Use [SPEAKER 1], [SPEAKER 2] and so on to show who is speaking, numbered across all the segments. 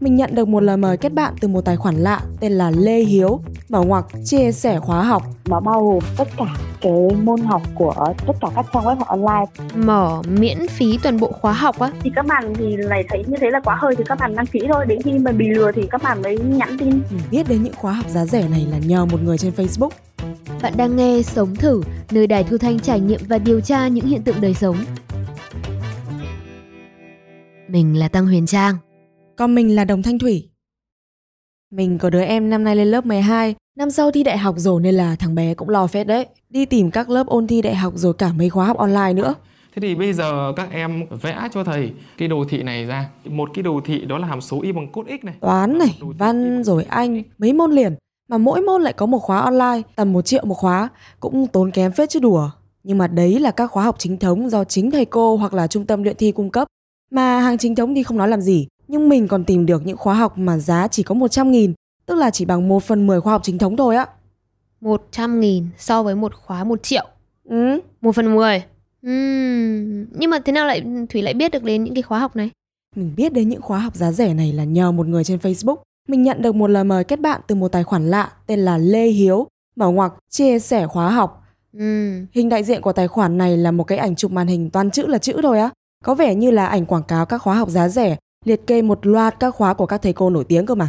[SPEAKER 1] Mình nhận được một lời mời kết bạn từ một tài khoản lạ tên là Lê Hiếu, mở ngoặc chia sẻ khóa học.
[SPEAKER 2] Nó bao gồm tất cả cái môn học của tất cả các trang web học online.
[SPEAKER 3] Mở miễn phí toàn bộ khóa học á.
[SPEAKER 2] Thì các bạn thì lại thấy như thế là quá hơi thì các bạn đăng ký thôi. Đến khi mà bị lừa thì các bạn mới nhắn tin.
[SPEAKER 1] Mình biết đến những khóa học giá rẻ này là nhờ một người trên Facebook.
[SPEAKER 3] Bạn đang nghe Sống Thử, nơi đài thu thanh trải nghiệm và điều tra những hiện tượng đời sống. Mình là Tăng Huyền Trang.
[SPEAKER 1] Còn mình là Đồng Thanh Thủy. Mình có đứa em năm nay lên lớp 12, năm sau thi đại học rồi nên là thằng bé cũng lo phết đấy. Đi tìm các lớp ôn thi đại học rồi cả mấy khóa học online nữa.
[SPEAKER 4] Thế thì bây giờ các em vẽ cho thầy cái đồ thị này ra. Một cái đồ thị đó là hàm số y bằng cốt x này.
[SPEAKER 1] Toán này, văn rồi anh, mấy môn liền. Mà mỗi môn lại có một khóa online, tầm một triệu một khóa, cũng tốn kém phết chứ đùa. Nhưng mà đấy là các khóa học chính thống do chính thầy cô hoặc là trung tâm luyện thi cung cấp. Mà hàng chính thống thì không nói làm gì, nhưng mình còn tìm được những khóa học mà giá chỉ có 100 nghìn, tức là chỉ bằng 1 phần 10 khóa học chính thống thôi á.
[SPEAKER 3] 100 nghìn so với một khóa 1 triệu.
[SPEAKER 1] Ừ.
[SPEAKER 3] 1 phần 10. Uhm, nhưng mà thế nào lại Thủy lại biết được đến những cái khóa học này?
[SPEAKER 1] Mình biết đến những khóa học giá rẻ này là nhờ một người trên Facebook. Mình nhận được một lời mời kết bạn từ một tài khoản lạ tên là Lê Hiếu, mở ngoặc chia sẻ khóa học.
[SPEAKER 3] Uhm.
[SPEAKER 1] Hình đại diện của tài khoản này là một cái ảnh chụp màn hình toàn chữ là chữ thôi á. Có vẻ như là ảnh quảng cáo các khóa học giá rẻ, liệt kê một loạt các khóa của các thầy cô nổi tiếng cơ mà.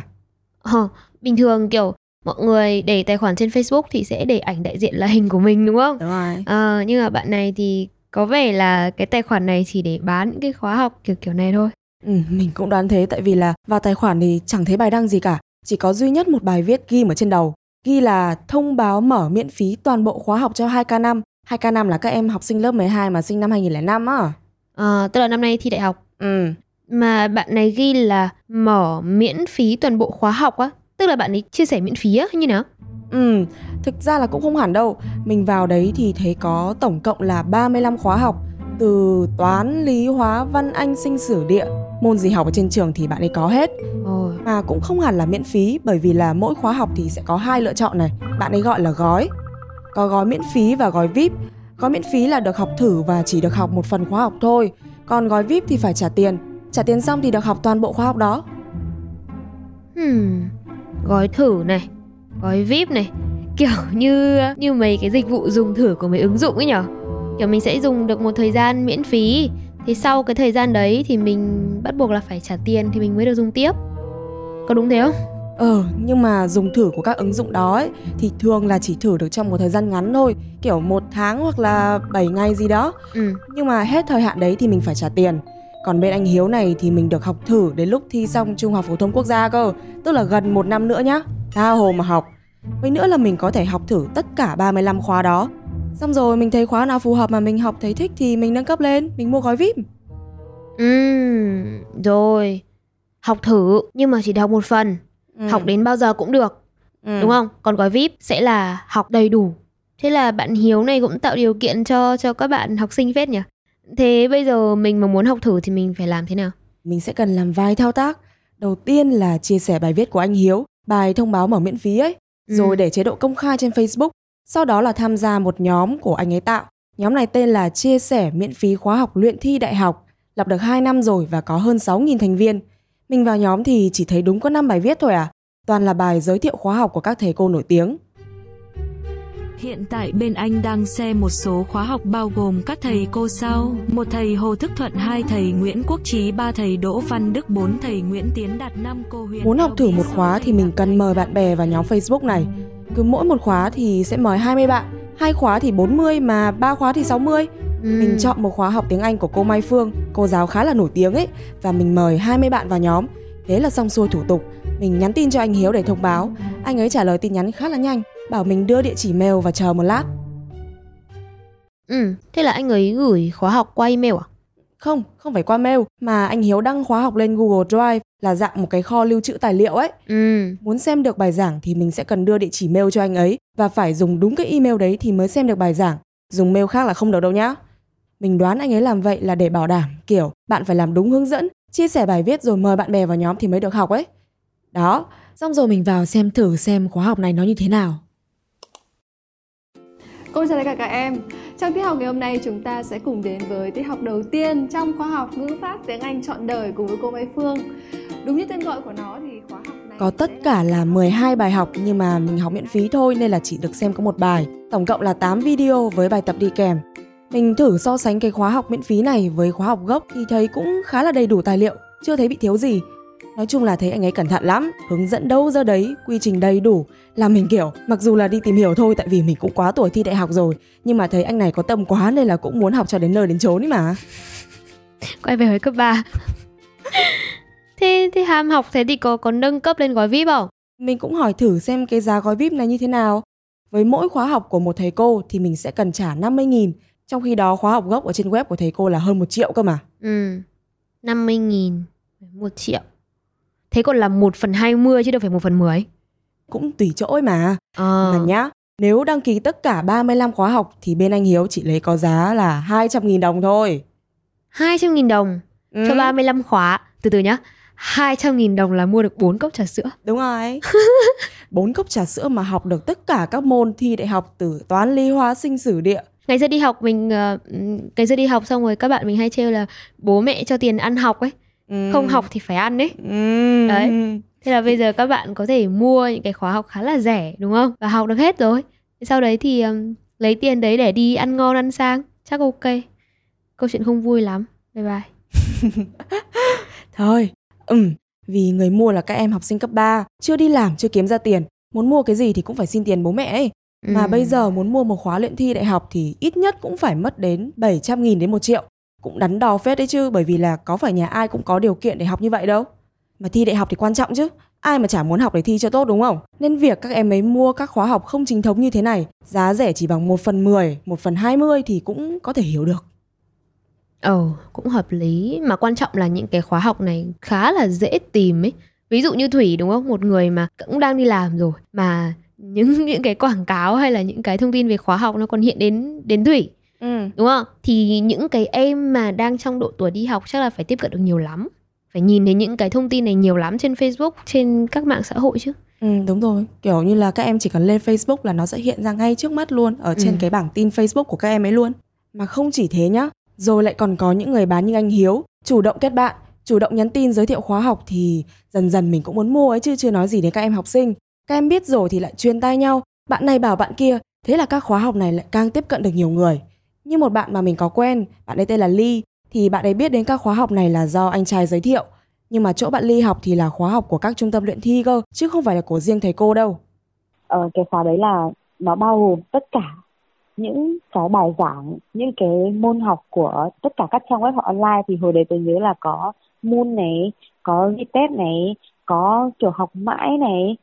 [SPEAKER 3] Ờ, bình thường kiểu mọi người để tài khoản trên Facebook thì sẽ để ảnh đại diện là hình của mình đúng không?
[SPEAKER 1] Đúng rồi.
[SPEAKER 3] Ờ, nhưng mà bạn này thì có vẻ là cái tài khoản này chỉ để bán những cái khóa học kiểu kiểu này thôi.
[SPEAKER 1] Ừ, mình cũng đoán thế tại vì là vào tài khoản thì chẳng thấy bài đăng gì cả, chỉ có duy nhất một bài viết ghi ở trên đầu, ghi là thông báo mở miễn phí toàn bộ khóa học cho 2K5. 2K5 là các em học sinh lớp 12 mà sinh năm 2005 á.
[SPEAKER 3] Ờ, tức là năm nay thi đại học.
[SPEAKER 1] Ừ,
[SPEAKER 3] Mà bạn này ghi là mở miễn phí toàn bộ khóa học á. Tức là bạn ấy chia sẻ miễn phí á, hay như nào?
[SPEAKER 1] ừ, thực ra là cũng không hẳn đâu. Mình vào đấy thì thấy có tổng cộng là 35 khóa học từ toán, lý, hóa, văn, anh, sinh, sử, địa. Môn gì học ở trên trường thì bạn ấy có hết.
[SPEAKER 3] Ồ,
[SPEAKER 1] Mà cũng không hẳn là miễn phí bởi vì là mỗi khóa học thì sẽ có hai lựa chọn này. Bạn ấy gọi là gói. Có gói miễn phí và gói VIP. Gói miễn phí là được học thử và chỉ được học một phần khóa học thôi. Còn gói VIP thì phải trả tiền. Trả tiền xong thì được học toàn bộ khóa học đó.
[SPEAKER 3] hmm. Gói thử này, gói VIP này. Kiểu như như mấy cái dịch vụ dùng thử của mấy ứng dụng ấy nhở? Kiểu mình sẽ dùng được một thời gian miễn phí. Thì sau cái thời gian đấy thì mình bắt buộc là phải trả tiền thì mình mới được dùng tiếp. Có đúng thế không?
[SPEAKER 1] Ờ, nhưng mà dùng thử của các ứng dụng đó ấy, thì thường là chỉ thử được trong một thời gian ngắn thôi, kiểu một tháng hoặc là 7 ngày gì đó.
[SPEAKER 3] Ừ.
[SPEAKER 1] Nhưng mà hết thời hạn đấy thì mình phải trả tiền. Còn bên anh Hiếu này thì mình được học thử đến lúc thi xong Trung học phổ thông quốc gia cơ, tức là gần một năm nữa nhá. Tha hồ mà học. Với nữa là mình có thể học thử tất cả 35 khóa đó. Xong rồi mình thấy khóa nào phù hợp mà mình học thấy thích thì mình nâng cấp lên, mình mua gói VIP.
[SPEAKER 3] Ừm, rồi. Học thử nhưng mà chỉ được học một phần,
[SPEAKER 1] Ừ.
[SPEAKER 3] học đến bao giờ cũng được,
[SPEAKER 1] Ừ.
[SPEAKER 3] đúng không? Còn gói VIP sẽ là học đầy đủ. Thế là bạn Hiếu này cũng tạo điều kiện cho cho các bạn học sinh phết nhỉ? Thế bây giờ mình mà muốn học thử thì mình phải làm thế nào?
[SPEAKER 1] Mình sẽ cần làm vài thao tác. Đầu tiên là chia sẻ bài viết của anh Hiếu, bài thông báo mở miễn phí ấy, rồi
[SPEAKER 3] Ừ.
[SPEAKER 1] để chế độ công khai trên Facebook. Sau đó là tham gia một nhóm của anh ấy tạo. Nhóm này tên là chia sẻ miễn phí khóa học luyện thi đại học, lập được 2 năm rồi và có hơn 6.000 thành viên. Mình vào nhóm thì chỉ thấy đúng có 5 bài viết thôi à. Toàn là bài giới thiệu khóa học của các thầy cô nổi tiếng.
[SPEAKER 5] Hiện tại bên anh đang xem một số khóa học bao gồm các thầy cô sau, một thầy Hồ Thức Thuận, hai thầy Nguyễn Quốc Trí, ba thầy Đỗ Văn Đức, bốn thầy Nguyễn Tiến Đạt, năm cô Huyền.
[SPEAKER 1] Muốn học thử một khóa thì mình cần mời bạn bè vào nhóm Facebook này. Cứ mỗi một khóa thì sẽ mời 20 bạn, hai khóa thì 40 mà ba khóa thì 60. Mình chọn một khóa học tiếng Anh của cô Mai Phương, cô giáo khá là nổi tiếng ấy và mình mời 20 bạn vào nhóm. Thế là xong xuôi thủ tục. Mình nhắn tin cho anh Hiếu để thông báo. Anh ấy trả lời tin nhắn khá là nhanh, bảo mình đưa địa chỉ mail và chờ một lát.
[SPEAKER 3] Ừ, thế là anh ấy gửi khóa học qua email à?
[SPEAKER 1] Không, không phải qua mail mà anh Hiếu đăng khóa học lên Google Drive là dạng một cái kho lưu trữ tài liệu ấy.
[SPEAKER 3] Ừ.
[SPEAKER 1] Muốn xem được bài giảng thì mình sẽ cần đưa địa chỉ mail cho anh ấy và phải dùng đúng cái email đấy thì mới xem được bài giảng. Dùng mail khác là không được đâu nhá. Mình đoán anh ấy làm vậy là để bảo đảm kiểu bạn phải làm đúng hướng dẫn, chia sẻ bài viết rồi mời bạn bè vào nhóm thì mới được học ấy. Đó, xong rồi mình vào xem thử xem khóa học này nó như thế nào.
[SPEAKER 6] Cô chào tất cả các em Trong tiết học ngày hôm nay chúng ta sẽ cùng đến với tiết học đầu tiên trong khóa học ngữ pháp tiếng Anh chọn đời cùng với cô Mai Phương. Đúng như tên gọi của nó thì khóa học này
[SPEAKER 1] Có tất cả là 12 bài học nhưng mà mình học miễn phí thôi nên là chỉ được xem có một bài. Tổng cộng là 8 video với bài tập đi kèm. Mình thử so sánh cái khóa học miễn phí này với khóa học gốc thì thấy cũng khá là đầy đủ tài liệu, chưa thấy bị thiếu gì. Nói chung là thấy anh ấy cẩn thận lắm, hướng dẫn đâu ra đấy, quy trình đầy đủ. Là mình kiểu, mặc dù là đi tìm hiểu thôi tại vì mình cũng quá tuổi thi đại học rồi, nhưng mà thấy anh này có tâm quá nên là cũng muốn học cho đến nơi đến chốn ấy mà.
[SPEAKER 3] Quay về với cấp 3 Thế, thế ham học thế thì có có nâng cấp lên gói VIP không?
[SPEAKER 1] Mình cũng hỏi thử xem cái giá gói VIP này như thế nào. Với mỗi khóa học của một thầy cô thì mình sẽ cần trả 50.000, trong khi đó khóa học gốc ở trên web của thầy cô là hơn 1 triệu cơ mà.
[SPEAKER 3] Ừ 50 nghìn 1 triệu Thế còn là 1 phần 20 chứ đâu phải 1 phần 10
[SPEAKER 1] Cũng tùy chỗ ấy mà.
[SPEAKER 3] Ờ
[SPEAKER 1] Mà nhá, nếu đăng ký tất cả 35 khóa học thì bên anh Hiếu chỉ lấy có giá là 200.000 đồng thôi.
[SPEAKER 3] 200 nghìn đồng
[SPEAKER 1] Ừ,
[SPEAKER 3] cho 35 khóa Từ từ nhá 200 nghìn đồng là mua được 4 cốc trà sữa
[SPEAKER 1] Đúng rồi. Bốn cốc trà sữa mà học được tất cả các môn thi đại học từ toán, lý, hóa, sinh, sử, địa.
[SPEAKER 3] Ngày xưa đi học mình ờ, Ngày xưa đi học xong rồi các bạn mình hay trêu là Bố mẹ cho tiền ăn học ấy
[SPEAKER 1] Ừ.
[SPEAKER 3] Không học thì phải ăn ấy
[SPEAKER 1] Ừ.
[SPEAKER 3] Đấy. Thế là bây giờ các bạn có thể mua những cái khóa học khá là rẻ đúng không? Và học được hết rồi. Sau đấy thì ừm, lấy tiền đấy để đi ăn ngon ăn sang. Chắc ok. Câu chuyện không vui lắm. Bye bye.
[SPEAKER 1] Thôi, ừm, vì người mua là các em học sinh cấp 3, chưa đi làm, chưa kiếm ra tiền. Muốn mua cái gì thì cũng phải xin tiền bố mẹ ấy. Mà
[SPEAKER 3] Ừm.
[SPEAKER 1] bây giờ muốn mua một khóa luyện thi đại học thì ít nhất cũng phải mất đến 700 nghìn đến 1 triệu. Cũng đắn đo phết đấy chứ, bởi vì là có phải nhà ai cũng có điều kiện để học như vậy đâu. Mà thi đại học thì quan trọng chứ, ai mà chả muốn học để thi cho tốt đúng không? Nên việc các em ấy mua các khóa học không chính thống như thế này, giá rẻ chỉ bằng 1 phần 10, 1 phần 20 thì cũng có thể hiểu được.
[SPEAKER 3] Ồ, cũng hợp lý. Mà quan trọng là những cái khóa học này khá là dễ tìm ấy. Ví dụ như Thủy đúng không? Một người mà cũng đang đi làm rồi. Mà những những cái quảng cáo hay là những cái thông tin về khóa học nó còn hiện đến đến Thủy.
[SPEAKER 1] Ừ.
[SPEAKER 3] đúng không thì những cái em mà đang trong độ tuổi đi học chắc là phải tiếp cận được nhiều lắm phải nhìn thấy những cái thông tin này nhiều lắm trên Facebook trên các mạng xã hội chứ
[SPEAKER 1] Ừ, đúng rồi. Kiểu như là các em chỉ cần lên Facebook là nó sẽ hiện ra ngay trước mắt luôn ở trên
[SPEAKER 3] Ừ.
[SPEAKER 1] cái bảng tin Facebook của các em ấy luôn. Mà không chỉ thế nhá, rồi lại còn có những người bán như anh Hiếu, chủ động kết bạn, chủ động nhắn tin giới thiệu khóa học thì dần dần mình cũng muốn mua ấy chứ chưa nói gì đến các em học sinh. Các em biết rồi thì lại truyền tay nhau, bạn này bảo bạn kia, thế là các khóa học này lại càng tiếp cận được nhiều người. Như một bạn mà mình có quen, bạn ấy tên là Ly, thì bạn ấy biết đến các khóa học này là do anh trai giới thiệu. Nhưng mà chỗ bạn Ly học thì là khóa học của các trung tâm luyện thi cơ, chứ không phải là của riêng thầy cô đâu.
[SPEAKER 2] ờ, cái khóa đấy là nó bao gồm tất cả những cái bài giảng những cái môn học của tất cả các trang web học online thì hồi đấy tôi nhớ là có môn này có test này có kiểu học mãi này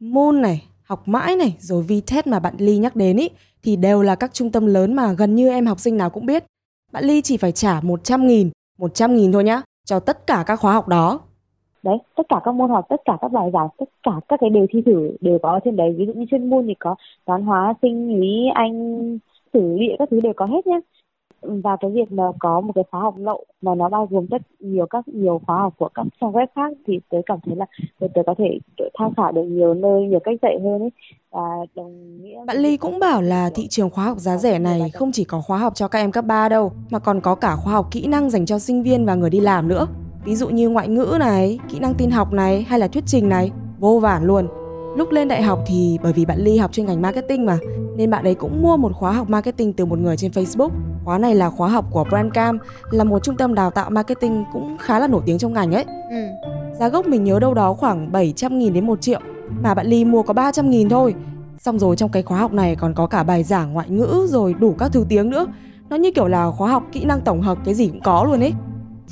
[SPEAKER 1] Moon này, học mãi này, rồi VTET mà bạn Ly nhắc đến ý, thì đều là các trung tâm lớn mà gần như em học sinh nào cũng biết. Bạn Ly chỉ phải trả 100 nghìn, 100 nghìn thôi nhá, cho tất cả các khóa học đó.
[SPEAKER 2] đấy tất cả các môn học tất cả các bài giảng tất cả các cái đề thi thử đều có ở trên đấy ví dụ như chuyên môn thì có toán hóa sinh lý anh sử địa các thứ đều có hết nhé và cái việc mà có một cái khóa học lậu mà nó bao gồm rất nhiều các nhiều khóa học của các trang web khác thì tớ cảm thấy là tớ, tớ có thể tham khảo được nhiều nơi nhiều cách dạy hơn ấy và đồng nghĩa
[SPEAKER 1] Bạn Ly cũng bảo là thị trường khóa học giá rẻ này không chỉ có khóa học cho các em cấp 3 đâu, mà còn có cả khóa học kỹ năng dành cho sinh viên và người đi làm nữa. Ví dụ như ngoại ngữ này, kỹ năng tin học này hay là thuyết trình này, vô vàn luôn. Lúc lên đại học thì bởi vì bạn Ly học chuyên ngành marketing mà, nên bạn ấy cũng mua một khóa học marketing từ một người trên Facebook. Khóa này là khóa học của Brandcam, là một trung tâm đào tạo marketing cũng khá là nổi tiếng trong ngành ấy.
[SPEAKER 3] ừ.
[SPEAKER 1] Giá gốc mình nhớ đâu đó khoảng 700 nghìn đến 1 triệu Mà bạn Ly mua có 300 nghìn thôi Xong rồi trong cái khóa học này còn có cả bài giảng ngoại ngữ rồi đủ các thứ tiếng nữa Nó như kiểu là khóa học kỹ năng tổng hợp cái gì cũng có luôn ấy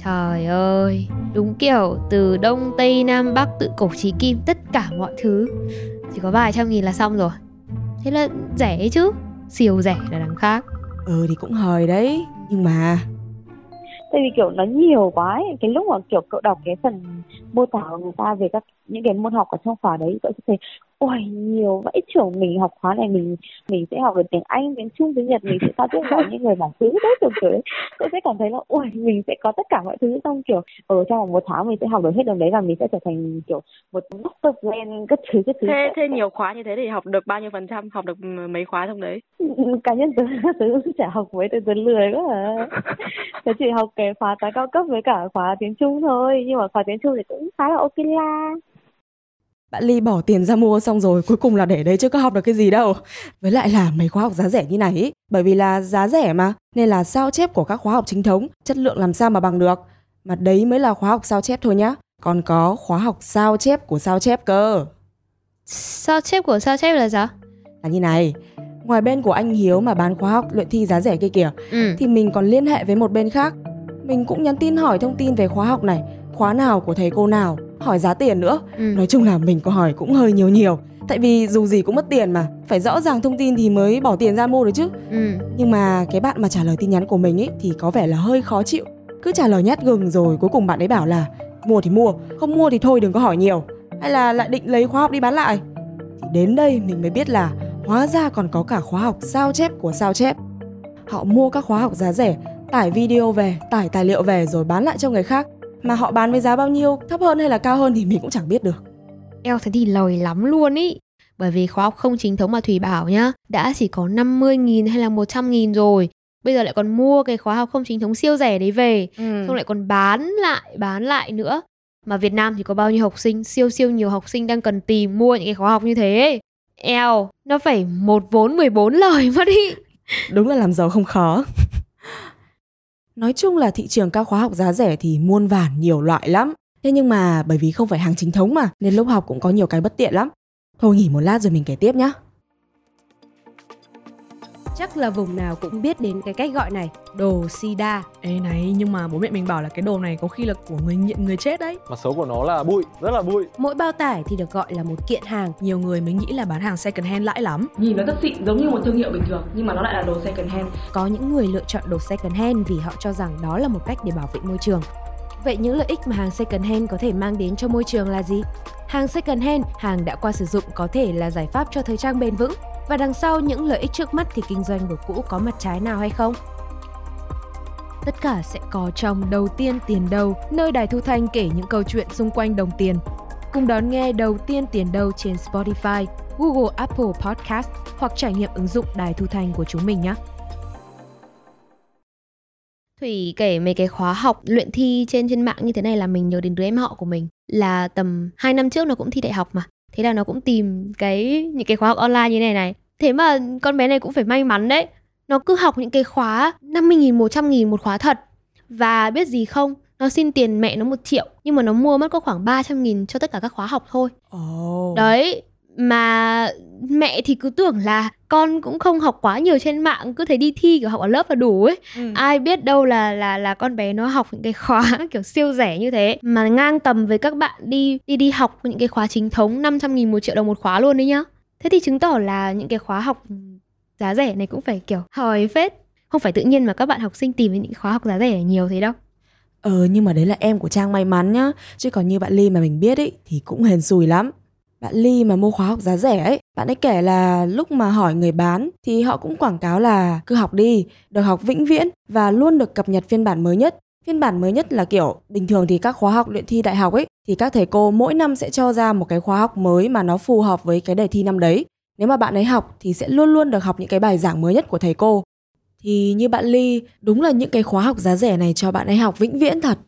[SPEAKER 3] trời ơi đúng kiểu từ đông tây nam bắc tự cổ chí kim tất cả mọi thứ chỉ có vài trăm nghìn là xong rồi thế là rẻ ấy chứ siêu rẻ là đằng khác
[SPEAKER 1] Ừ thì cũng hời đấy Nhưng mà
[SPEAKER 2] tại vì kiểu nó nhiều quá ấy. cái lúc mà kiểu cậu đọc cái phần mô tả của người ta về các những cái môn học ở trong khóa đấy cậu sẽ thấy ôi nhiều vậy. Trưởng mình học khóa này mình mình sẽ học được tiếng Anh tiếng Trung tiếng Nhật mình sẽ giao tiếp với những người bản xứ đấy kiểu kiểu đấy. Cậu sẽ cảm thấy là ôi mình sẽ có tất cả mọi thứ. Trong kiểu ở trong một tháng mình sẽ học được hết đồng đấy và mình sẽ trở thành kiểu một master plan các thứ các thứ.
[SPEAKER 7] Thế thế nhiều khóa như thế thì học được bao nhiêu phần trăm? Học được mấy khóa trong đấy?
[SPEAKER 2] Cá nhân tớ tớ chả học mấy tớ tớ lười quá à. Tớ chỉ học cái khóa toán cao cấp với cả khóa tiếng Trung thôi. Nhưng mà khóa tiếng Trung thì cũng khá là ok la
[SPEAKER 1] bạn Ly bỏ tiền ra mua xong rồi cuối cùng là để đấy chứ có học được cái gì đâu. Với lại là mấy khóa học giá rẻ như này ý, bởi vì là giá rẻ mà nên là sao chép của các khóa học chính thống chất lượng làm sao mà bằng được. Mà đấy mới là khóa học sao chép thôi nhá. Còn có khóa học sao chép của sao chép cơ.
[SPEAKER 3] Sao chép của sao chép là sao?
[SPEAKER 1] Là như này, ngoài bên của anh Hiếu mà bán khóa học luyện thi giá rẻ kia kìa
[SPEAKER 3] Ừ.
[SPEAKER 1] thì mình còn liên hệ với một bên khác. Mình cũng nhắn tin hỏi thông tin về khóa học này, khóa nào của thầy cô nào, hỏi giá tiền nữa.
[SPEAKER 3] Ừ.
[SPEAKER 1] Nói chung là mình có hỏi cũng hơi nhiều nhiều. Tại vì dù gì cũng mất tiền mà. Phải rõ ràng thông tin thì mới bỏ tiền ra mua được chứ.
[SPEAKER 3] Ừ.
[SPEAKER 1] Nhưng mà cái bạn mà trả lời tin nhắn của mình ấy Thì có vẻ là hơi khó chịu. Cứ trả lời nhát gừng rồi cuối cùng bạn ấy bảo là Mua thì mua, không mua thì thôi đừng có hỏi nhiều. Hay là lại định lấy khóa học đi bán lại? Thì đến đây mình mới biết là Hóa ra còn có cả khóa học sao chép của sao chép. Họ mua các khóa học giá rẻ Tải video về, tải tài liệu về rồi bán lại cho người khác Mà họ bán với giá bao nhiêu, thấp hơn hay là cao hơn thì mình cũng chẳng biết được.
[SPEAKER 3] Eo thế thì lời lắm luôn ý. Bởi vì khóa học không chính thống mà Thủy bảo nhá Đã chỉ có 50.000 hay là 100.000 rồi. Bây giờ lại còn mua cái khóa học không chính thống siêu rẻ đấy về
[SPEAKER 1] ừ.
[SPEAKER 3] Xong lại còn bán lại, bán lại nữa. Mà Việt Nam thì có bao nhiêu học sinh? Siêu siêu nhiều học sinh đang cần tìm mua những cái khóa học như thế. Eo, nó phải một vốn 14 lời mất đi
[SPEAKER 1] Đúng là làm giàu không khó. Nói chung là thị trường các khóa học giá rẻ thì muôn vàn, nhiều loại lắm. Thế nhưng mà bởi vì không phải hàng chính thống mà, nên lúc học cũng có nhiều cái bất tiện lắm. Thôi nghỉ một lát rồi mình kể tiếp nhá.
[SPEAKER 8] Chắc là vùng nào cũng biết đến cái cách gọi này, đồ sida.
[SPEAKER 9] Ê này, nhưng mà bố mẹ mình bảo là cái đồ này có khi là của người nghiện người chết đấy.
[SPEAKER 10] Mặt xấu của nó là bụi, rất là bụi.
[SPEAKER 8] Mỗi bao tải thì được gọi là một kiện hàng.
[SPEAKER 9] Nhiều người mới nghĩ là bán hàng second hand lãi lắm.
[SPEAKER 11] Nhìn nó rất xịn giống như một thương hiệu bình thường nhưng mà nó lại là đồ second hand.
[SPEAKER 8] Có những người lựa chọn đồ second hand vì họ cho rằng đó là một cách để bảo vệ môi trường. Vậy những lợi ích mà hàng second hand có thể mang đến cho môi trường là gì? Hàng second hand, hàng đã qua sử dụng có thể là giải pháp cho thời trang bền vững. Và đằng sau những lợi ích trước mắt thì kinh doanh đồ cũ có mặt trái nào hay không?
[SPEAKER 12] Tất cả sẽ có trong Đầu tiên tiền đâu, nơi Đài Thu Thanh kể những câu chuyện xung quanh đồng tiền. Cùng đón nghe Đầu tiên tiền đâu trên Spotify, Google Apple Podcast hoặc trải nghiệm ứng dụng Đài Thu Thanh của chúng mình nhé.
[SPEAKER 3] Thủy kể mấy cái khóa học luyện thi trên trên mạng như thế này là mình nhớ đến đứa em họ của mình là tầm 2 năm trước nó cũng thi đại học mà thế là nó cũng tìm cái những cái khóa học online như này này. Thế mà con bé này cũng phải may mắn đấy. Nó cứ học những cái khóa 50.000, 100.000 một khóa thật. Và biết gì không? Nó xin tiền mẹ nó một triệu nhưng mà nó mua mất có khoảng 300.000 cho tất cả các khóa học thôi.
[SPEAKER 1] Ồ.
[SPEAKER 3] Đấy, mà mẹ thì cứ tưởng là con cũng không học quá nhiều trên mạng, cứ thấy đi thi kiểu học ở lớp là đủ ấy.
[SPEAKER 1] Ừ.
[SPEAKER 3] Ai biết đâu là là là con bé nó học những cái khóa kiểu siêu rẻ như thế mà ngang tầm với các bạn đi đi đi học những cái khóa chính thống 500 nghìn một triệu đồng một khóa luôn đấy nhá. Thế thì chứng tỏ là những cái khóa học giá rẻ này cũng phải kiểu hỏi phết. Không phải tự nhiên mà các bạn học sinh tìm đến những khóa học giá rẻ nhiều thế đâu.
[SPEAKER 1] Ờ nhưng mà đấy là em của Trang may mắn nhá Chứ còn như bạn Ly mà mình biết ấy Thì cũng hèn xùi lắm bạn Ly mà mua khóa học giá rẻ ấy Bạn ấy kể là lúc mà hỏi người bán Thì họ cũng quảng cáo là cứ học đi Được học vĩnh viễn Và luôn được cập nhật phiên bản mới nhất. Phiên bản mới nhất là kiểu Bình thường thì các khóa học luyện thi đại học ấy Thì các thầy cô mỗi năm sẽ cho ra một cái khóa học mới Mà nó phù hợp với cái đề thi năm đấy. Nếu mà bạn ấy học thì sẽ luôn luôn được học những cái bài giảng mới nhất của thầy cô. Thì như bạn Ly, đúng là những cái khóa học giá rẻ này cho bạn ấy học vĩnh viễn thật.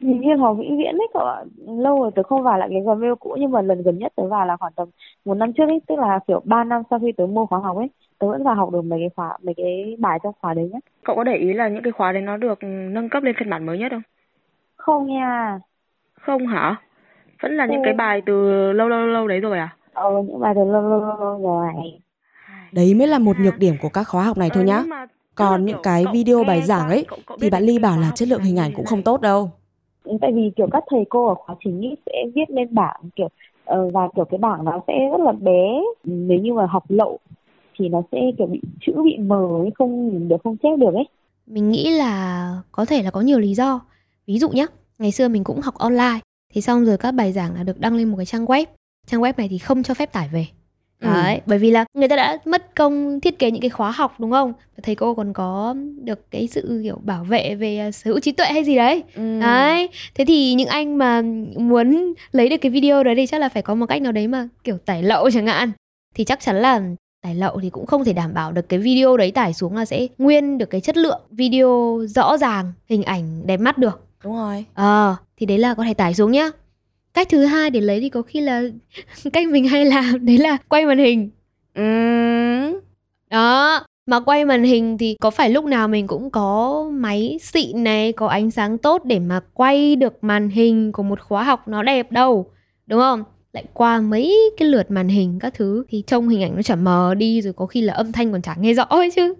[SPEAKER 2] Hình như học vĩnh viễn đấy cậu ạ. Lâu rồi tớ không vào lại cái Gmail cũ nhưng mà lần gần nhất tớ vào là khoảng tầm một năm trước ấy, tức là kiểu 3 năm sau khi tớ mua khóa học ấy, tớ vẫn vào học được mấy cái khóa mấy cái bài trong khóa đấy nhá.
[SPEAKER 7] Cậu có để ý là những cái khóa đấy nó được nâng cấp lên phiên bản mới nhất không?
[SPEAKER 2] Không nha.
[SPEAKER 7] Không hả? Vẫn là những
[SPEAKER 2] Ừ.
[SPEAKER 7] cái bài từ lâu lâu lâu đấy rồi à?
[SPEAKER 2] Ờ những bài từ lâu lâu lâu, lâu rồi.
[SPEAKER 1] Đấy mới là một nhược điểm của các khóa học này thôi
[SPEAKER 7] Ờ,
[SPEAKER 1] nhá. Còn những cái video bài giảng ấy thì bạn Ly bảo là chất lượng hình ảnh cũng không tốt đâu.
[SPEAKER 2] Tại vì kiểu các thầy cô ở khóa chính ý sẽ viết lên bảng kiểu ờ, và kiểu cái bảng nó sẽ rất là bé nếu như mà học lậu thì nó sẽ kiểu bị chữ bị mờ ấy, không nhìn được không chép được ấy.
[SPEAKER 3] Mình nghĩ là có thể là có nhiều lý do. Ví dụ nhé, ngày xưa mình cũng học online Thì xong rồi các bài giảng là được đăng lên một cái trang web. Trang web này thì không cho phép tải về.
[SPEAKER 1] Ừ.
[SPEAKER 3] Đấy, bởi vì là người ta đã mất công thiết kế những cái khóa học đúng không? Và thầy cô còn có được cái sự kiểu bảo vệ về à, sở hữu trí tuệ hay gì đấy.
[SPEAKER 1] Ừ.
[SPEAKER 3] Đấy, thế thì những anh mà muốn lấy được cái video đấy thì chắc là phải có một cách nào đấy mà kiểu tải lậu chẳng hạn. Thì chắc chắn là tải lậu thì cũng không thể đảm bảo được cái video đấy tải xuống là sẽ nguyên được cái chất lượng video rõ ràng, hình ảnh đẹp mắt được.
[SPEAKER 1] Đúng rồi.
[SPEAKER 3] Ờ, thì đấy là có thể tải xuống nhá. Cách thứ hai để lấy thì có khi là cách mình hay làm đấy là quay màn hình.
[SPEAKER 1] Ừ.
[SPEAKER 3] Đó, mà quay màn hình thì có phải lúc nào mình cũng có máy xịn này, có ánh sáng tốt để mà quay được màn hình của một khóa học nó đẹp đâu, đúng không? Lại qua mấy cái lượt màn hình các thứ thì trông hình ảnh nó chả mờ đi rồi có khi là âm thanh còn chả nghe rõ ấy chứ.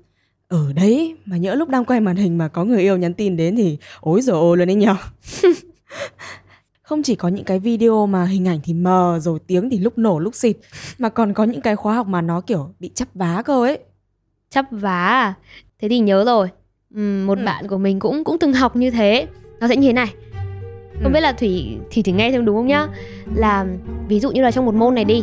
[SPEAKER 1] Ở đấy, mà nhỡ lúc đang quay màn hình mà có người yêu nhắn tin đến thì ối rồi ôi luôn đấy nhở. Không chỉ có những cái video mà hình ảnh thì mờ rồi tiếng thì lúc nổ lúc xịt mà còn có những cái khóa học mà nó kiểu bị chắp vá cơ ấy.
[SPEAKER 3] Chắp vá à? Thế thì nhớ rồi. Ừm, một
[SPEAKER 1] Ừ.
[SPEAKER 3] bạn của mình cũng cũng từng học như thế. Nó sẽ như thế này. Không
[SPEAKER 1] Ừ.
[SPEAKER 3] biết là Thủy thì Thủy nghe xem đúng không nhá? Là ví dụ như là trong một môn này đi,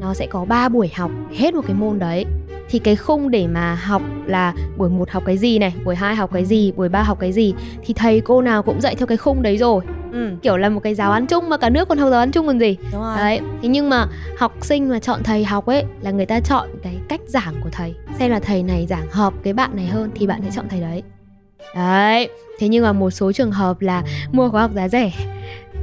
[SPEAKER 3] nó sẽ có 3 buổi học hết một cái môn đấy. Thì cái khung để mà học là buổi 1 học cái gì này, buổi 2 học cái gì, buổi 3 học cái gì thì thầy cô nào cũng dạy theo cái khung đấy rồi.
[SPEAKER 1] Ừ.
[SPEAKER 3] Kiểu là một cái giáo án chung mà cả nước còn học giáo án chung còn gì.
[SPEAKER 1] Đúng rồi.
[SPEAKER 3] Đấy, thế nhưng mà học sinh mà chọn thầy học ấy là người ta chọn cái cách giảng của thầy. Xem là thầy này giảng hợp cái bạn này hơn thì bạn sẽ chọn thầy đấy. Đấy, thế nhưng mà một số trường hợp là mua khóa học giá rẻ.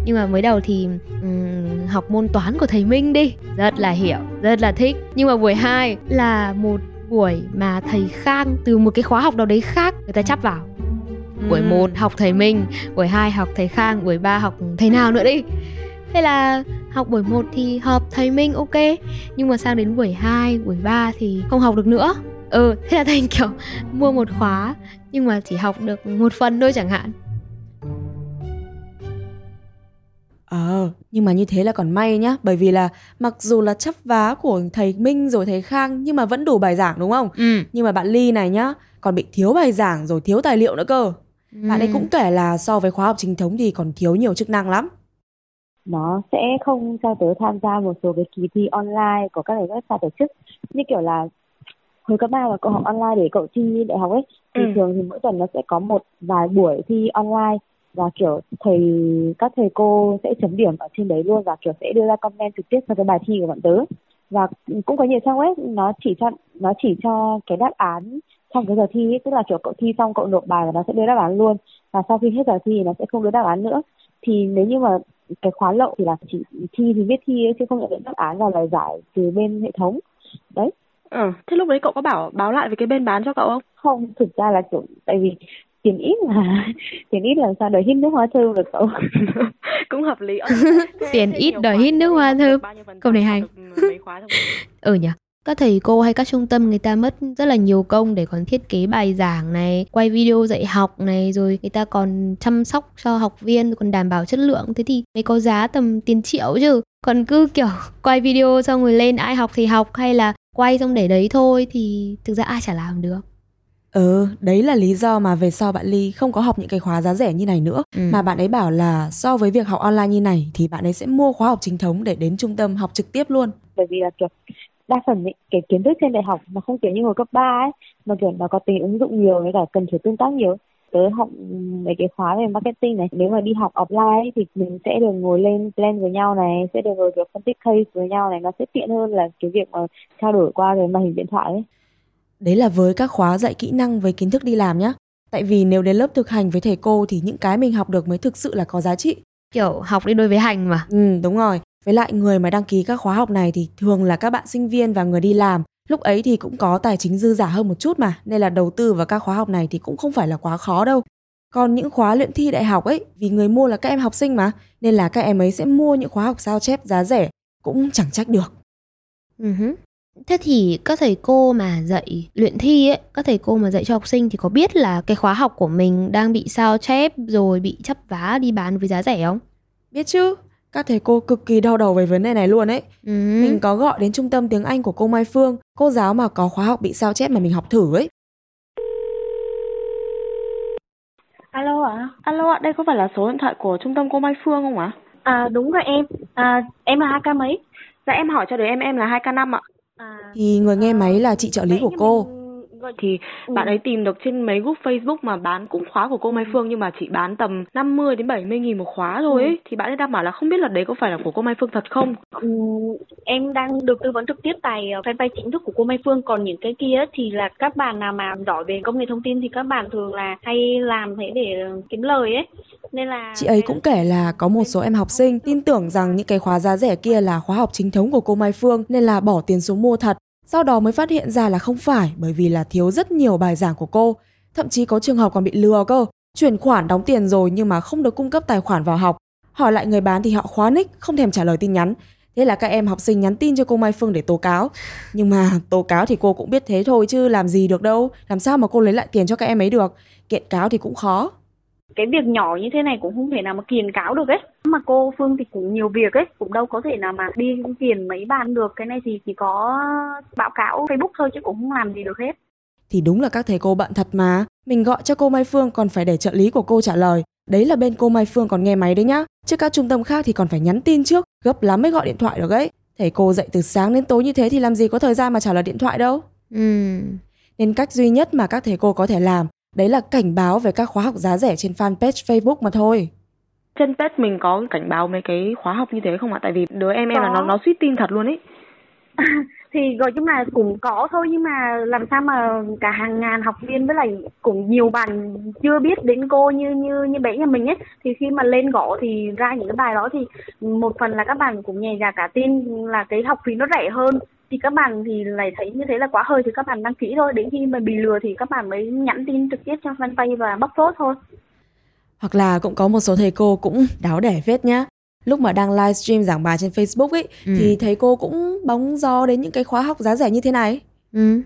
[SPEAKER 3] Nhưng mà mới đầu thì ừm, học môn toán của thầy Minh đi, rất là hiểu, rất là thích. Nhưng mà buổi 2 là một buổi mà thầy Khang từ một cái khóa học nào đấy khác người ta chắp vào. Buổi. 1 học thầy Minh, buổi 2 học thầy Khang, buổi 3 học thầy nào nữa đi. Thế là học buổi 1 thì hợp thầy Minh ok Nhưng mà sang đến buổi 2, buổi 3 thì không học được nữa Ừ, thế là thành kiểu mua một khóa Nhưng mà chỉ học được một phần thôi chẳng hạn
[SPEAKER 1] Ờ, nhưng mà như thế là còn may nhá, bởi vì là mặc dù là chắp vá của thầy Minh rồi thầy Khang nhưng mà vẫn đủ bài giảng đúng không?
[SPEAKER 3] Ừ.
[SPEAKER 1] Nhưng mà bạn Ly này nhá, còn bị thiếu bài giảng rồi thiếu tài liệu nữa cơ. Bạn ấy
[SPEAKER 3] Ừ.
[SPEAKER 1] cũng kể là so với khóa học chính thống thì còn thiếu nhiều chức năng lắm.
[SPEAKER 2] nó sẽ không cho tớ tham gia một số cái kỳ thi online của các cái website tổ chức như kiểu là hồi cấp ba là cậu học online để cậu thi đại học ấy thì
[SPEAKER 7] Ừ.
[SPEAKER 2] thường thì mỗi tuần nó sẽ có một vài buổi thi online và kiểu thầy các thầy cô sẽ chấm điểm ở trên đấy luôn và kiểu sẽ đưa ra comment trực tiếp cho cái bài thi của bọn tớ. Và cũng có nhiều trang web nó chỉ cho nó chỉ cho cái đáp án trong cái giờ thi ấy, tức là kiểu cậu thi xong cậu nộp bài và nó sẽ đưa đáp án luôn. Và sau khi hết giờ thi thì nó sẽ không đưa đáp án nữa. Thì nếu như mà cái khóa lậu thì là chỉ thi thì viết thi ấy, chứ không nhận được đáp án và lời giải từ bên hệ thống. Đấy.
[SPEAKER 7] Ừ, thế lúc đấy cậu có bảo báo lại với cái bên bán cho cậu không?
[SPEAKER 2] không thực ra là kiểu tại vì tiền ít mà tiền ít làm sao để hít nước hoa thơm được cậu
[SPEAKER 7] Cũng hợp lý.
[SPEAKER 3] Tiền ít đòi hít nước hoa thơm. Câu này hay. Ừ nhỉ các thầy cô hay các trung tâm người ta mất rất là nhiều công để còn thiết kế bài giảng này, quay video dạy học này, rồi người ta còn chăm sóc cho học viên, còn đảm bảo chất lượng. Thế thì mới có giá tầm tiền triệu chứ. Còn cứ kiểu quay video xong rồi lên ai học thì học hay là quay xong để đấy thôi thì thực ra ai chả làm được.
[SPEAKER 1] Ừ, đấy là lý do mà về sau bạn Ly không có học những cái khóa giá rẻ như này nữa.
[SPEAKER 3] Ừ.
[SPEAKER 1] Mà bạn ấy bảo là so với việc học online như này thì bạn ấy sẽ mua khóa học chính thống để đến trung tâm học trực tiếp luôn.
[SPEAKER 2] bởi vì là kiểu đa phần ấy, cái kiến thức trên đại học nó không kiểu như hồi cấp 3 ấy mà kiểu nó có tính ứng dụng nhiều với cả cần phải tương tác nhiều tớ học mấy cái khóa về marketing này nếu mà đi học offline ấy, thì mình sẽ được ngồi lên plan với nhau này sẽ được ngồi kiểu phân tích case với nhau này nó sẽ tiện hơn là cái việc mà trao đổi qua cái màn hình điện thoại ấy
[SPEAKER 1] Đấy là với các khóa dạy kỹ năng với kiến thức đi làm nhá. Tại vì nếu đến lớp thực hành với thầy cô thì những cái mình học được mới thực sự là có giá trị.
[SPEAKER 3] Kiểu học đi đôi với hành mà.
[SPEAKER 1] Ừ, đúng rồi. Với lại người mà đăng ký các khóa học này thì thường là các bạn sinh viên và người đi làm. Lúc ấy thì cũng có tài chính dư giả hơn một chút mà, nên là đầu tư vào các khóa học này thì cũng không phải là quá khó đâu. Còn những khóa luyện thi đại học ấy, vì người mua là các em học sinh mà, nên là các em ấy sẽ mua những khóa học sao chép giá rẻ, cũng chẳng trách được.
[SPEAKER 3] Ừ hứ. Thế thì các thầy cô mà dạy luyện thi ấy, các thầy cô mà dạy cho học sinh thì có biết là cái khóa học của mình đang bị sao chép rồi bị chấp vá đi bán với giá rẻ không?
[SPEAKER 1] Biết chứ, các thầy cô cực kỳ đau đầu về vấn đề này luôn ấy.
[SPEAKER 3] Ừ.
[SPEAKER 1] Mình có gọi đến trung tâm tiếng Anh của cô Mai Phương, cô giáo mà có khóa học bị sao chép mà mình học thử ấy.
[SPEAKER 7] Alo ạ? Alo ạ, đây có phải là số điện thoại của trung tâm cô Mai Phương không ạ?
[SPEAKER 13] À đúng rồi em. À em là hai k mấy?
[SPEAKER 7] Dạ em hỏi cho đời em em là 2k5 ạ.
[SPEAKER 1] Thì người nghe máy là chị trợ lý của cô.
[SPEAKER 7] Thì bạn ấy tìm được trên mấy group Facebook mà bán cũng khóa của cô Mai Phương nhưng mà chỉ bán tầm 50 đến 70 nghìn một khóa thôi ấy. Thì bạn ấy đang bảo là không biết là đấy có phải là của cô Mai Phương thật không?
[SPEAKER 13] Ừ, em đang được tư vấn trực tiếp tại ờ, fanpage chính thức của cô Mai Phương còn những cái kia thì là các bạn nào mà giỏi về công nghệ thông tin thì các bạn thường là hay làm thế để kiếm lời ấy nên là
[SPEAKER 1] Chị ấy cũng kể là có một số em học sinh tin tưởng rằng những cái khóa giá rẻ kia là khóa học chính thống của cô Mai Phương nên là bỏ tiền xuống mua thật. Sau đó mới phát hiện ra là không phải bởi vì là thiếu rất nhiều bài giảng của cô. Thậm chí có trường hợp còn bị lừa cơ. Chuyển khoản đóng tiền rồi nhưng mà không được cung cấp tài khoản vào học. Hỏi lại người bán thì họ khóa nick, không thèm trả lời tin nhắn. Thế là các em học sinh nhắn tin cho cô Mai Phương để tố cáo. Nhưng mà tố cáo thì cô cũng biết thế thôi chứ làm gì được đâu. Làm sao mà cô lấy lại tiền cho các em ấy được. Kiện cáo thì cũng khó
[SPEAKER 13] cái việc nhỏ như thế này cũng không thể nào mà kiền cáo được ấy mà cô Phương thì cũng nhiều việc ấy cũng đâu có thể nào mà đi kiền mấy bạn được cái này thì chỉ có báo cáo Facebook thôi chứ cũng không làm gì được hết
[SPEAKER 1] Thì đúng là các thầy cô bận thật mà. Mình gọi cho cô Mai Phương còn phải để trợ lý của cô trả lời. Đấy là bên cô Mai Phương còn nghe máy đấy nhá. Chứ các trung tâm khác thì còn phải nhắn tin trước, gấp lắm mới gọi điện thoại được ấy. Thầy cô dạy từ sáng đến tối như thế thì làm gì có thời gian mà trả lời điện thoại đâu.
[SPEAKER 3] Ừ.
[SPEAKER 1] Nên cách duy nhất mà các thầy cô có thể làm đấy là cảnh báo về các khóa học giá rẻ trên fanpage Facebook mà thôi.
[SPEAKER 7] Trên page mình có cảnh báo mấy cái khóa học như thế không ạ? Tại vì đứa em em là nó nó suýt tin thật luôn ấy.
[SPEAKER 13] thì gọi chung là cũng có thôi nhưng mà làm sao mà cả hàng ngàn học viên với lại cũng nhiều bạn chưa biết đến cô như như như bé nhà mình ấy thì khi mà lên gõ thì ra những cái bài đó thì một phần là các bạn cũng nhẹ dạ cả tin là cái học phí nó rẻ hơn thì các bạn thì lại thấy như thế là quá hơi thì các bạn đăng ký thôi đến khi mà bị lừa thì các bạn mới nhắn tin trực tiếp cho fanpage và bóc phốt thôi
[SPEAKER 1] Hoặc là cũng có một số thầy cô cũng đáo đẻ phết nhá. Lúc mà đang livestream giảng bài trên Facebook ấy
[SPEAKER 2] Ừ.
[SPEAKER 1] thì thầy cô cũng bóng gió đến những cái khóa học giá rẻ như thế này.
[SPEAKER 3] Ừ.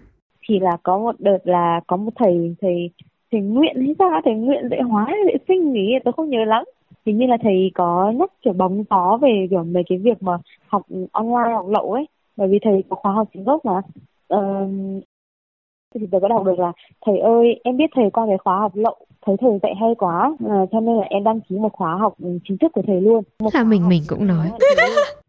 [SPEAKER 2] thì là có một đợt là có một thầy thầy thầy nguyện hay sao thầy nguyện dạy hóa hay dạy sinh ý tôi không nhớ lắm hình như là thầy có nhắc kiểu bóng gió về kiểu mấy cái việc mà học online học lậu ấy bởi vì thầy có khóa học chính gốc mà Ờ, thì tôi có đọc được là thầy ơi em biết thầy qua cái khóa học lậu thấy thầy dạy hay quá ờ, cho nên là em đăng ký một khóa học chính thức của thầy luôn một
[SPEAKER 3] Là mình mình cũng nói.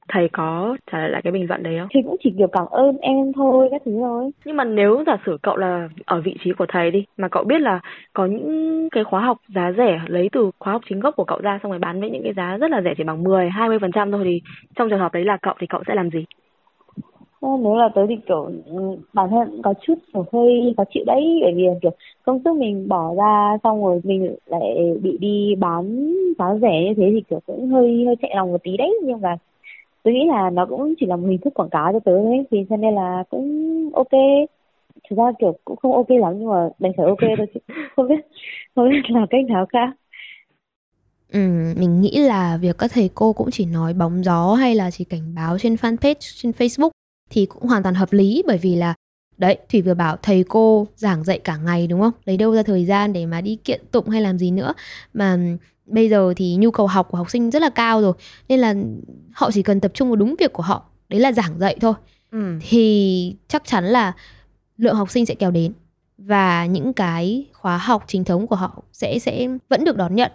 [SPEAKER 7] Thầy có trả lời lại cái bình luận đấy không?
[SPEAKER 2] thì cũng chỉ kiểu cảm ơn em thôi các thứ thôi
[SPEAKER 7] Nhưng mà nếu giả sử cậu là ở vị trí của thầy đi mà cậu biết là có những cái khóa học giá rẻ lấy từ khóa học chính gốc của cậu ra xong rồi bán với những cái giá rất là rẻ chỉ bằng 10, 20% thôi thì trong trường hợp đấy là cậu thì cậu sẽ làm gì?
[SPEAKER 2] Nếu là tớ thì kiểu ừ, bản thân có chút kiểu hơi khó chịu đấy bởi vì là kiểu công sức mình bỏ ra xong rồi mình lại bị đi bán giá rẻ như thế thì kiểu cũng hơi hơi chạy lòng một tí đấy. Nhưng mà tôi nghĩ là nó cũng chỉ là một hình thức quảng cáo cho tớ đấy thì cho nên là cũng ok. Thực ra kiểu cũng không ok lắm nhưng mà đành phải ok thôi chứ không biết không biết làm cách nào khác.
[SPEAKER 3] Ừ, mình nghĩ là việc các thầy cô cũng chỉ nói bóng gió hay là chỉ cảnh báo trên fanpage trên Facebook thì cũng hoàn toàn hợp lý bởi vì là đấy Thủy vừa bảo thầy cô giảng dạy cả ngày đúng không? Lấy đâu ra thời gian để mà đi kiện tụng hay làm gì nữa mà bây giờ thì nhu cầu học của học sinh rất là cao rồi nên là họ chỉ cần tập trung vào đúng việc của họ đấy là giảng dạy thôi
[SPEAKER 1] Ừ.
[SPEAKER 3] thì chắc chắn là lượng học sinh sẽ kéo đến và những cái khóa học chính thống của họ sẽ sẽ vẫn được đón nhận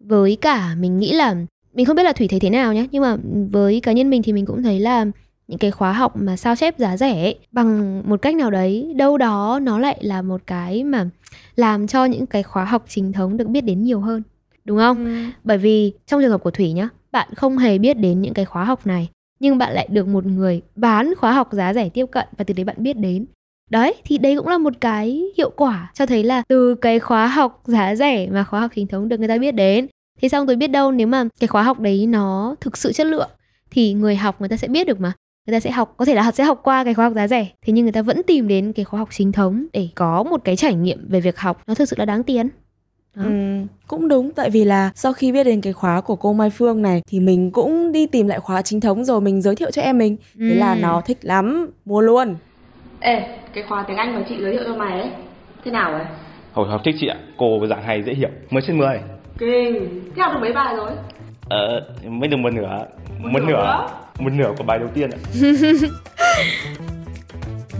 [SPEAKER 3] với cả mình nghĩ là mình không biết là thủy thấy thế nào nhé nhưng mà với cá nhân mình thì mình cũng thấy là những cái khóa học mà sao chép giá rẻ ấy, bằng một cách nào đấy đâu đó nó lại là một cái mà làm cho những cái khóa học chính thống được biết đến nhiều hơn đúng không? Bởi vì trong trường hợp của thủy nhá bạn không hề biết đến những cái khóa học này nhưng bạn lại được một người bán khóa học giá rẻ tiếp cận và từ đấy bạn biết đến. Đấy thì đấy cũng là một cái hiệu quả cho thấy là từ cái khóa học giá rẻ mà khóa học chính thống được người ta biết đến. Thế xong tôi biết đâu nếu mà cái khóa học đấy nó thực sự chất lượng thì người học người ta sẽ biết được mà người ta sẽ học có thể là họ sẽ học qua cái khóa học giá rẻ thế nhưng người ta vẫn tìm đến cái khóa học chính thống để có một cái trải nghiệm về việc học nó thực sự là đáng tiền Đó.
[SPEAKER 1] Ừ, cũng đúng tại vì là sau khi biết đến cái khóa của cô Mai Phương này thì mình cũng đi tìm lại khóa chính thống rồi mình giới thiệu cho em mình thế là
[SPEAKER 7] Ừ.
[SPEAKER 1] nó thích lắm mua luôn
[SPEAKER 11] Ê, cái khóa tiếng Anh mà chị giới thiệu cho mày ấy, thế nào ấy?
[SPEAKER 14] Hồi học thích chị ạ, cô giảng hay dễ hiểu, 10 trên 10
[SPEAKER 11] Kinh, thế học được mấy bài rồi?
[SPEAKER 14] Ờ, mới được một nửa Một,
[SPEAKER 11] nửa
[SPEAKER 14] nửa,
[SPEAKER 11] nữa?
[SPEAKER 14] Một nửa của bài đầu tiên ạ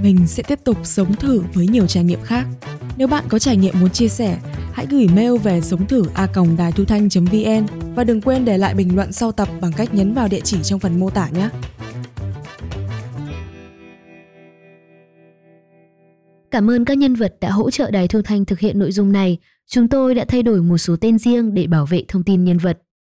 [SPEAKER 1] Mình sẽ tiếp tục sống thử với nhiều trải nghiệm khác. Nếu bạn có trải nghiệm muốn chia sẻ, hãy gửi mail về sống thử a đài thu thanh.vn và đừng quên để lại bình luận sau tập bằng cách nhấn vào địa chỉ trong phần mô tả nhé.
[SPEAKER 15] Cảm ơn các nhân vật đã hỗ trợ Đài Thu Thanh thực hiện nội dung này. Chúng tôi đã thay đổi một số tên riêng để bảo vệ thông tin nhân vật.